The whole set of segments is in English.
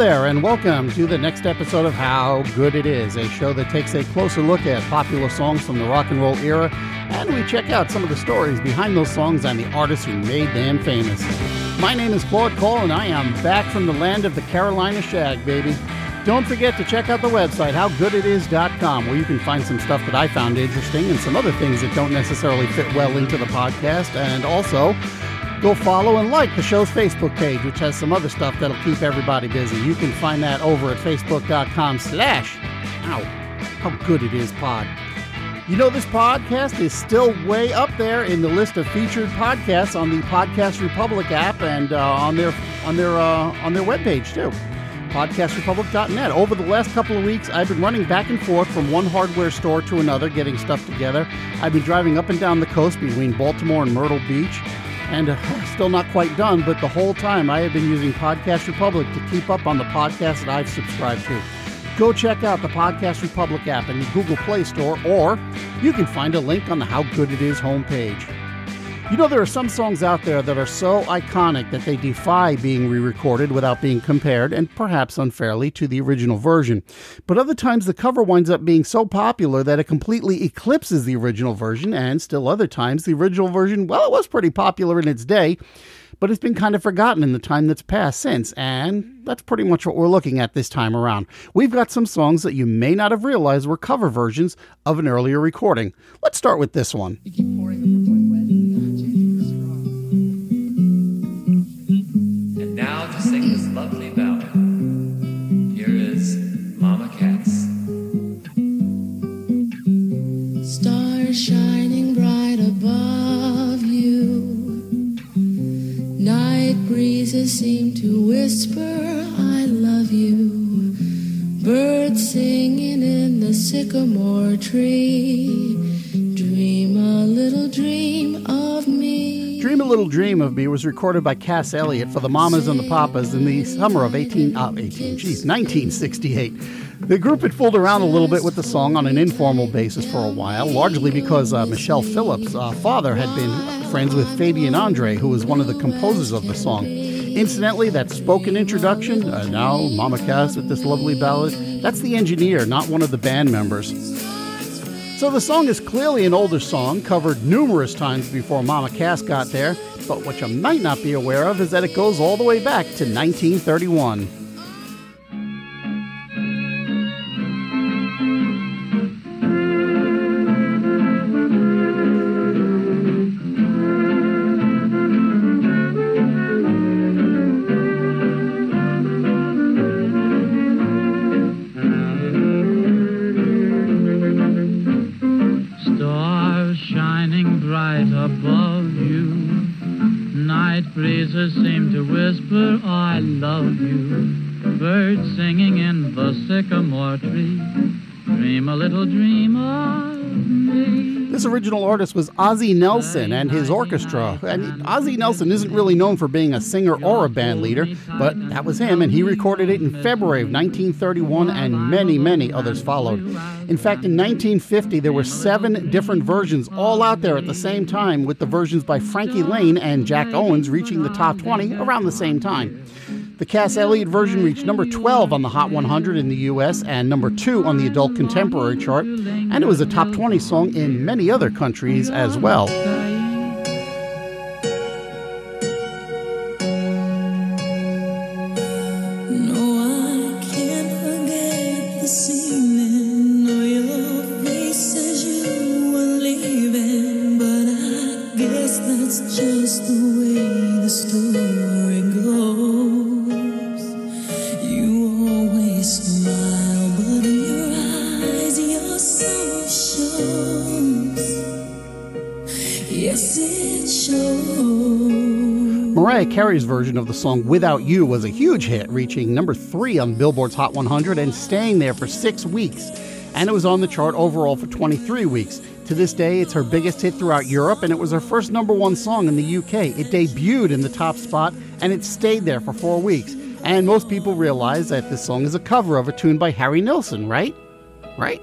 There, and welcome to the next episode of How Good It Is, a show that takes a closer look at popular songs from the rock and roll era, and we check out some of the stories behind those songs and the artists who made them famous. My name is Claude Cole, and I am back from the land of the Carolina Shag, baby. Don't forget to check out the website, howgooditis.com, where you can find some stuff that I found interesting and some other things that don't necessarily fit well into the podcast, and also Go follow and like the show's Facebook page, which has some other stuff that'll keep everybody busy. You can find that over at facebook.com slash, ow, how good it is pod. You know, this podcast is still way up there in the list of featured podcasts on the Podcast Republic app and uh, on their on their uh, on their webpage too, podcastrepublic.net. Over the last couple of weeks, I've been running back and forth from one hardware store to another, getting stuff together. I've been driving up and down the coast between Baltimore and Myrtle Beach and uh, still not quite done, but the whole time I have been using Podcast Republic to keep up on the podcasts that I've subscribed to. Go check out the Podcast Republic app in the Google Play Store, or you can find a link on the How Good It Is homepage. You know, there are some songs out there that are so iconic that they defy being re recorded without being compared, and perhaps unfairly, to the original version. But other times the cover winds up being so popular that it completely eclipses the original version, and still other times the original version, well, it was pretty popular in its day, but it's been kind of forgotten in the time that's passed since, and that's pretty much what we're looking at this time around. We've got some songs that you may not have realized were cover versions of an earlier recording. Let's start with this one. Breezes seem to whisper, I love you. Birds singing in the sycamore tree. Dream a little dream of me. Dream a Little Dream of Me was recorded by Cass Elliot for the Mamas and the Papas in the summer of 18, uh, 18 geez, 1968. The group had fooled around a little bit with the song on an informal basis for a while, largely because uh, Michelle Phillips' uh, father had been friends with Fabian Andre, who was one of the composers of the song. Incidentally, that spoken introduction, uh, now Mama Cass with this lovely ballad, that's the engineer, not one of the band members. So the song is clearly an older song, covered numerous times before Mama Cass got there, but what you might not be aware of is that it goes all the way back to 1931. Original artist was Ozzie Nelson and his orchestra. And Ozzie Nelson isn't really known for being a singer or a band leader, but that was him, and he recorded it in February of 1931, and many, many others followed. In fact, in 1950, there were seven different versions all out there at the same time, with the versions by Frankie Laine and Jack Owens reaching the top 20 around the same time. The Cass Elliot version reached number 12 on the Hot 100 in the US and number 2 on the Adult Contemporary chart, and it was a top 20 song in many other countries as well. Mariah Carey's version of the song Without You was a huge hit, reaching number three on Billboard's Hot 100 and staying there for six weeks. And it was on the chart overall for 23 weeks. To this day, it's her biggest hit throughout Europe, and it was her first number one song in the UK. It debuted in the top spot, and it stayed there for four weeks. And most people realize that this song is a cover of a tune by Harry Nilsson, right? Right?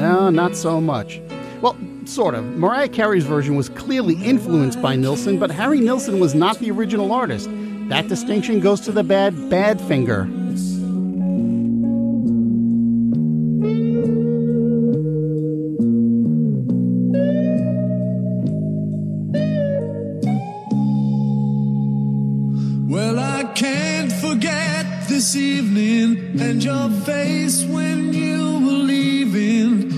No, not so much. Well, sort of. Mariah Carey's version was clearly influenced by Nilsson, but Harry Nilsson was not the original artist. That distinction goes to the bad bad finger. Well, I can't forget this evening and your face when you were leaving.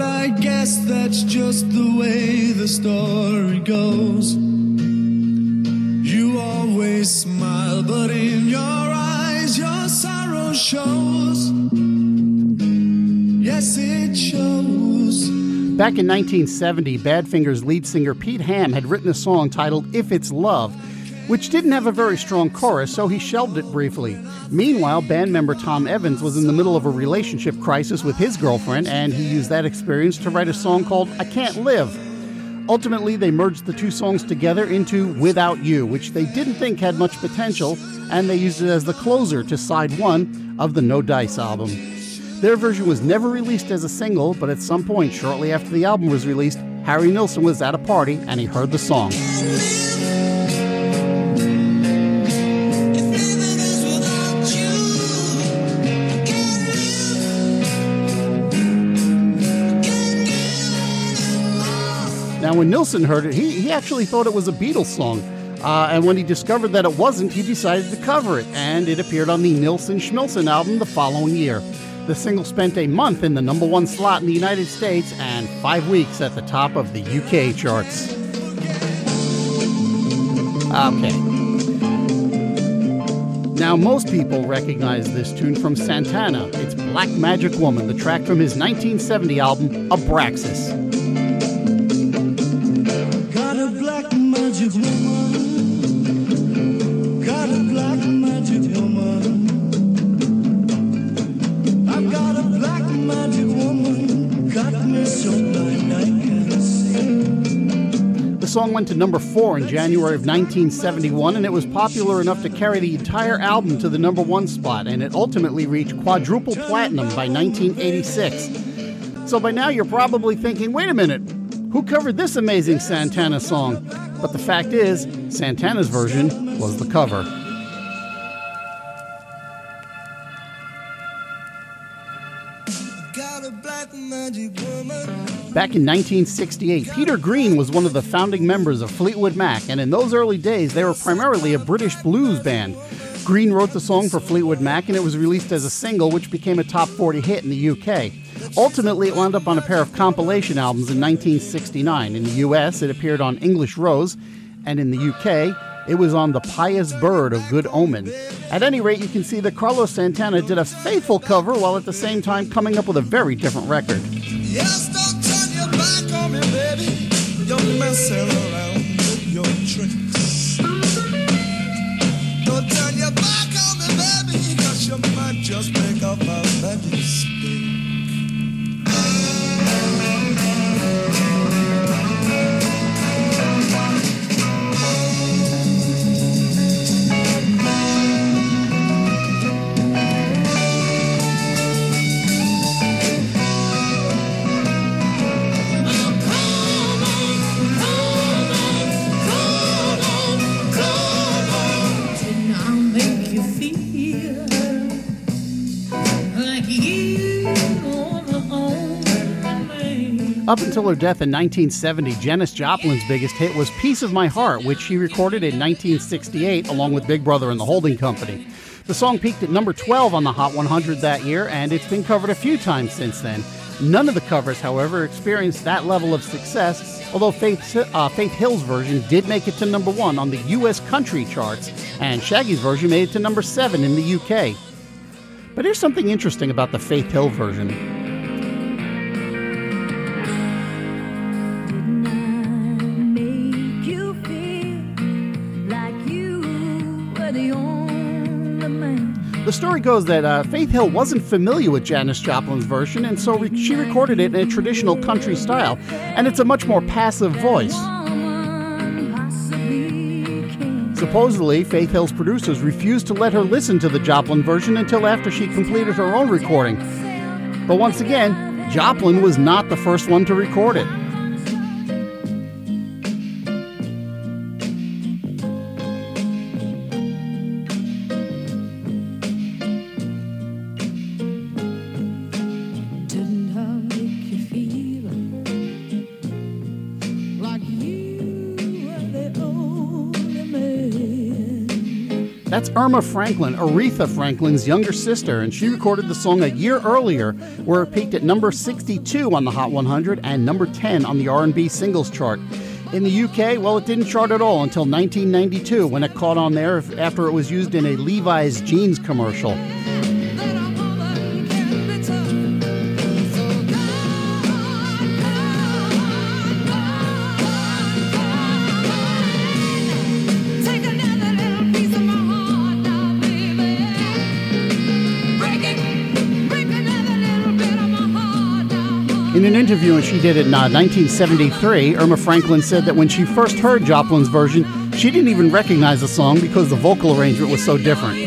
But I guess that's just the way the story goes. You always smile, but in your eyes, your sorrow shows. Yes, it shows. Back in 1970, Badfinger's lead singer Pete Ham had written a song titled If It's Love, which didn't have a very strong chorus, so he shelved it briefly. Meanwhile, band member Tom Evans was in the middle of a relationship crisis with his girlfriend, and he used that experience to write a song called I Can't Live. Ultimately, they merged the two songs together into Without You, which they didn't think had much potential, and they used it as the closer to side one of the No Dice album. Their version was never released as a single, but at some point shortly after the album was released, Harry Nilsson was at a party and he heard the song. Now, when Nilsson heard it, he, he actually thought it was a Beatles song. Uh, and when he discovered that it wasn't, he decided to cover it, and it appeared on the Nilsson Schmilsson album the following year. The single spent a month in the number one slot in the United States and five weeks at the top of the UK charts. Okay. Now, most people recognize this tune from Santana. It's Black Magic Woman, the track from his 1970 album, Abraxas. The song went to number four in January of 1971, and it was popular enough to carry the entire album to the number one spot, and it ultimately reached quadruple platinum by 1986. So by now you're probably thinking, wait a minute, who covered this amazing Santana song? But the fact is, Santana's version was the cover. Back in 1968, Peter Green was one of the founding members of Fleetwood Mac, and in those early days, they were primarily a British blues band. Green wrote the song for Fleetwood Mac, and it was released as a single, which became a top 40 hit in the UK. Ultimately, it wound up on a pair of compilation albums in 1969. In the US, it appeared on English Rose, and in the UK, it was on The Pious Bird of Good Omen. At any rate, you can see that Carlos Santana did a faithful cover while at the same time coming up with a very different record. Yes, don't turn your back on me, baby. Your turn Up until her death in 1970, Janis Joplin's biggest hit was Piece of My Heart, which she recorded in 1968 along with Big Brother and the Holding Company. The song peaked at number 12 on the Hot 100 that year, and it's been covered a few times since then. None of the covers, however, experienced that level of success, although Faith, uh, Faith Hill's version did make it to number one on the U.S. country charts, and Shaggy's version made it to number seven in the U.K. But here's something interesting about the Faith Hill version. The story goes that uh, Faith Hill wasn't familiar with Janis Joplin's version, and so re- she recorded it in a traditional country style, and it's a much more passive voice. Supposedly, Faith Hill's producers refused to let her listen to the Joplin version until after she completed her own recording. But once again, Joplin was not the first one to record it. Erma Franklin, Aretha Franklin's younger sister, and she recorded the song a year earlier, where it peaked at number 62 on the Hot 100 and number 10 on the R&B singles chart. In the UK, well, it didn't chart at all until 1992 when it caught on there after it was used in a Levi's jeans commercial. In an interview she did in uh, 1973, Erma Franklin said that when she first heard Joplin's version, she didn't even recognize the song because the vocal arrangement was so different.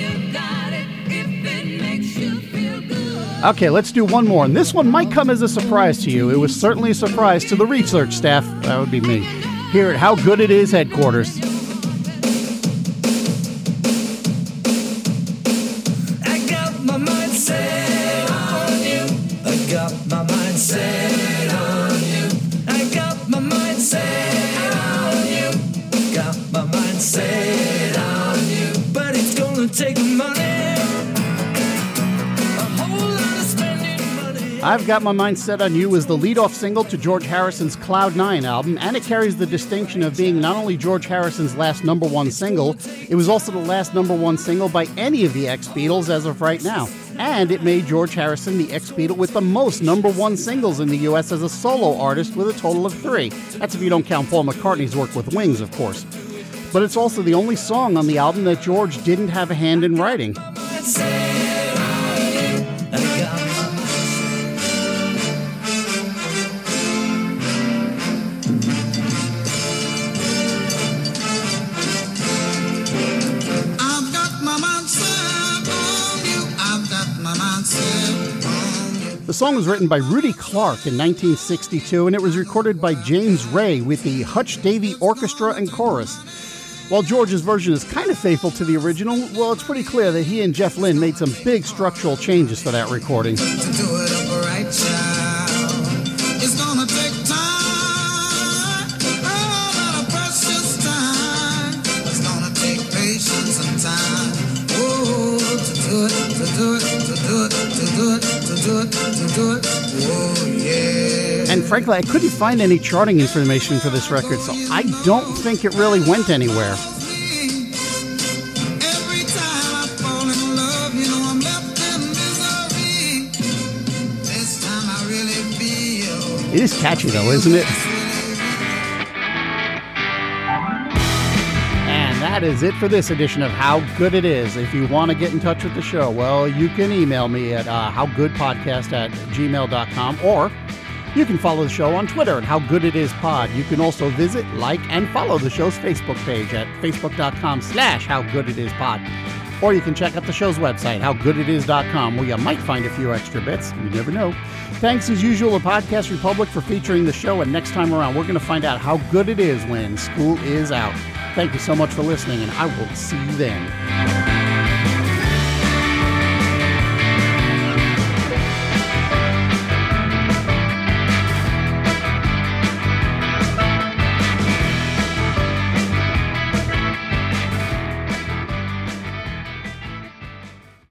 Okay, let's do one more. And this one might come as a surprise to you. It was certainly a surprise to the research staff. That would be me. Here at How Good It Is headquarters. I've Got My Mind Set on You is the lead-off single to George Harrison's Cloud 9 album, and it carries the distinction of being not only George Harrison's last number one single, it was also the last number one single by any of the ex-Beatles as of right now. And it made George Harrison the ex-Beatle with the most number one singles in the U.S. as a solo artist with a total of three. That's if you don't count Paul McCartney's work with Wings, of course. But it's also the only song on the album that George didn't have a hand in writing. The song was written by Rudy Clark in 1962 and it was recorded by James Ray with the Hutch Davie Orchestra and Chorus. While George's version is kind of faithful to the original, well, it's pretty clear that he and Jeff Lynne made some big structural changes for that recording. And frankly, I couldn't find any charting information for this record, so I don't think it really went anywhere. It is catchy though, isn't it? That is it for this edition of How Good It Is. If you want to get in touch with the show, well, you can email me at uh, howgoodpodcast at gmail.com or you can follow the show on Twitter at How Good It Is Pod. You can also visit, like, and follow the show's Facebook page at facebook.com slash How Good It Is Pod. Or you can check out the show's website, howgooditis.com, where you might find a few extra bits. You never know. Thanks as usual to Podcast Republic for featuring the show, and next time around, we're going to find out how good it is when school is out. Thank you so much for listening, and I will see you then.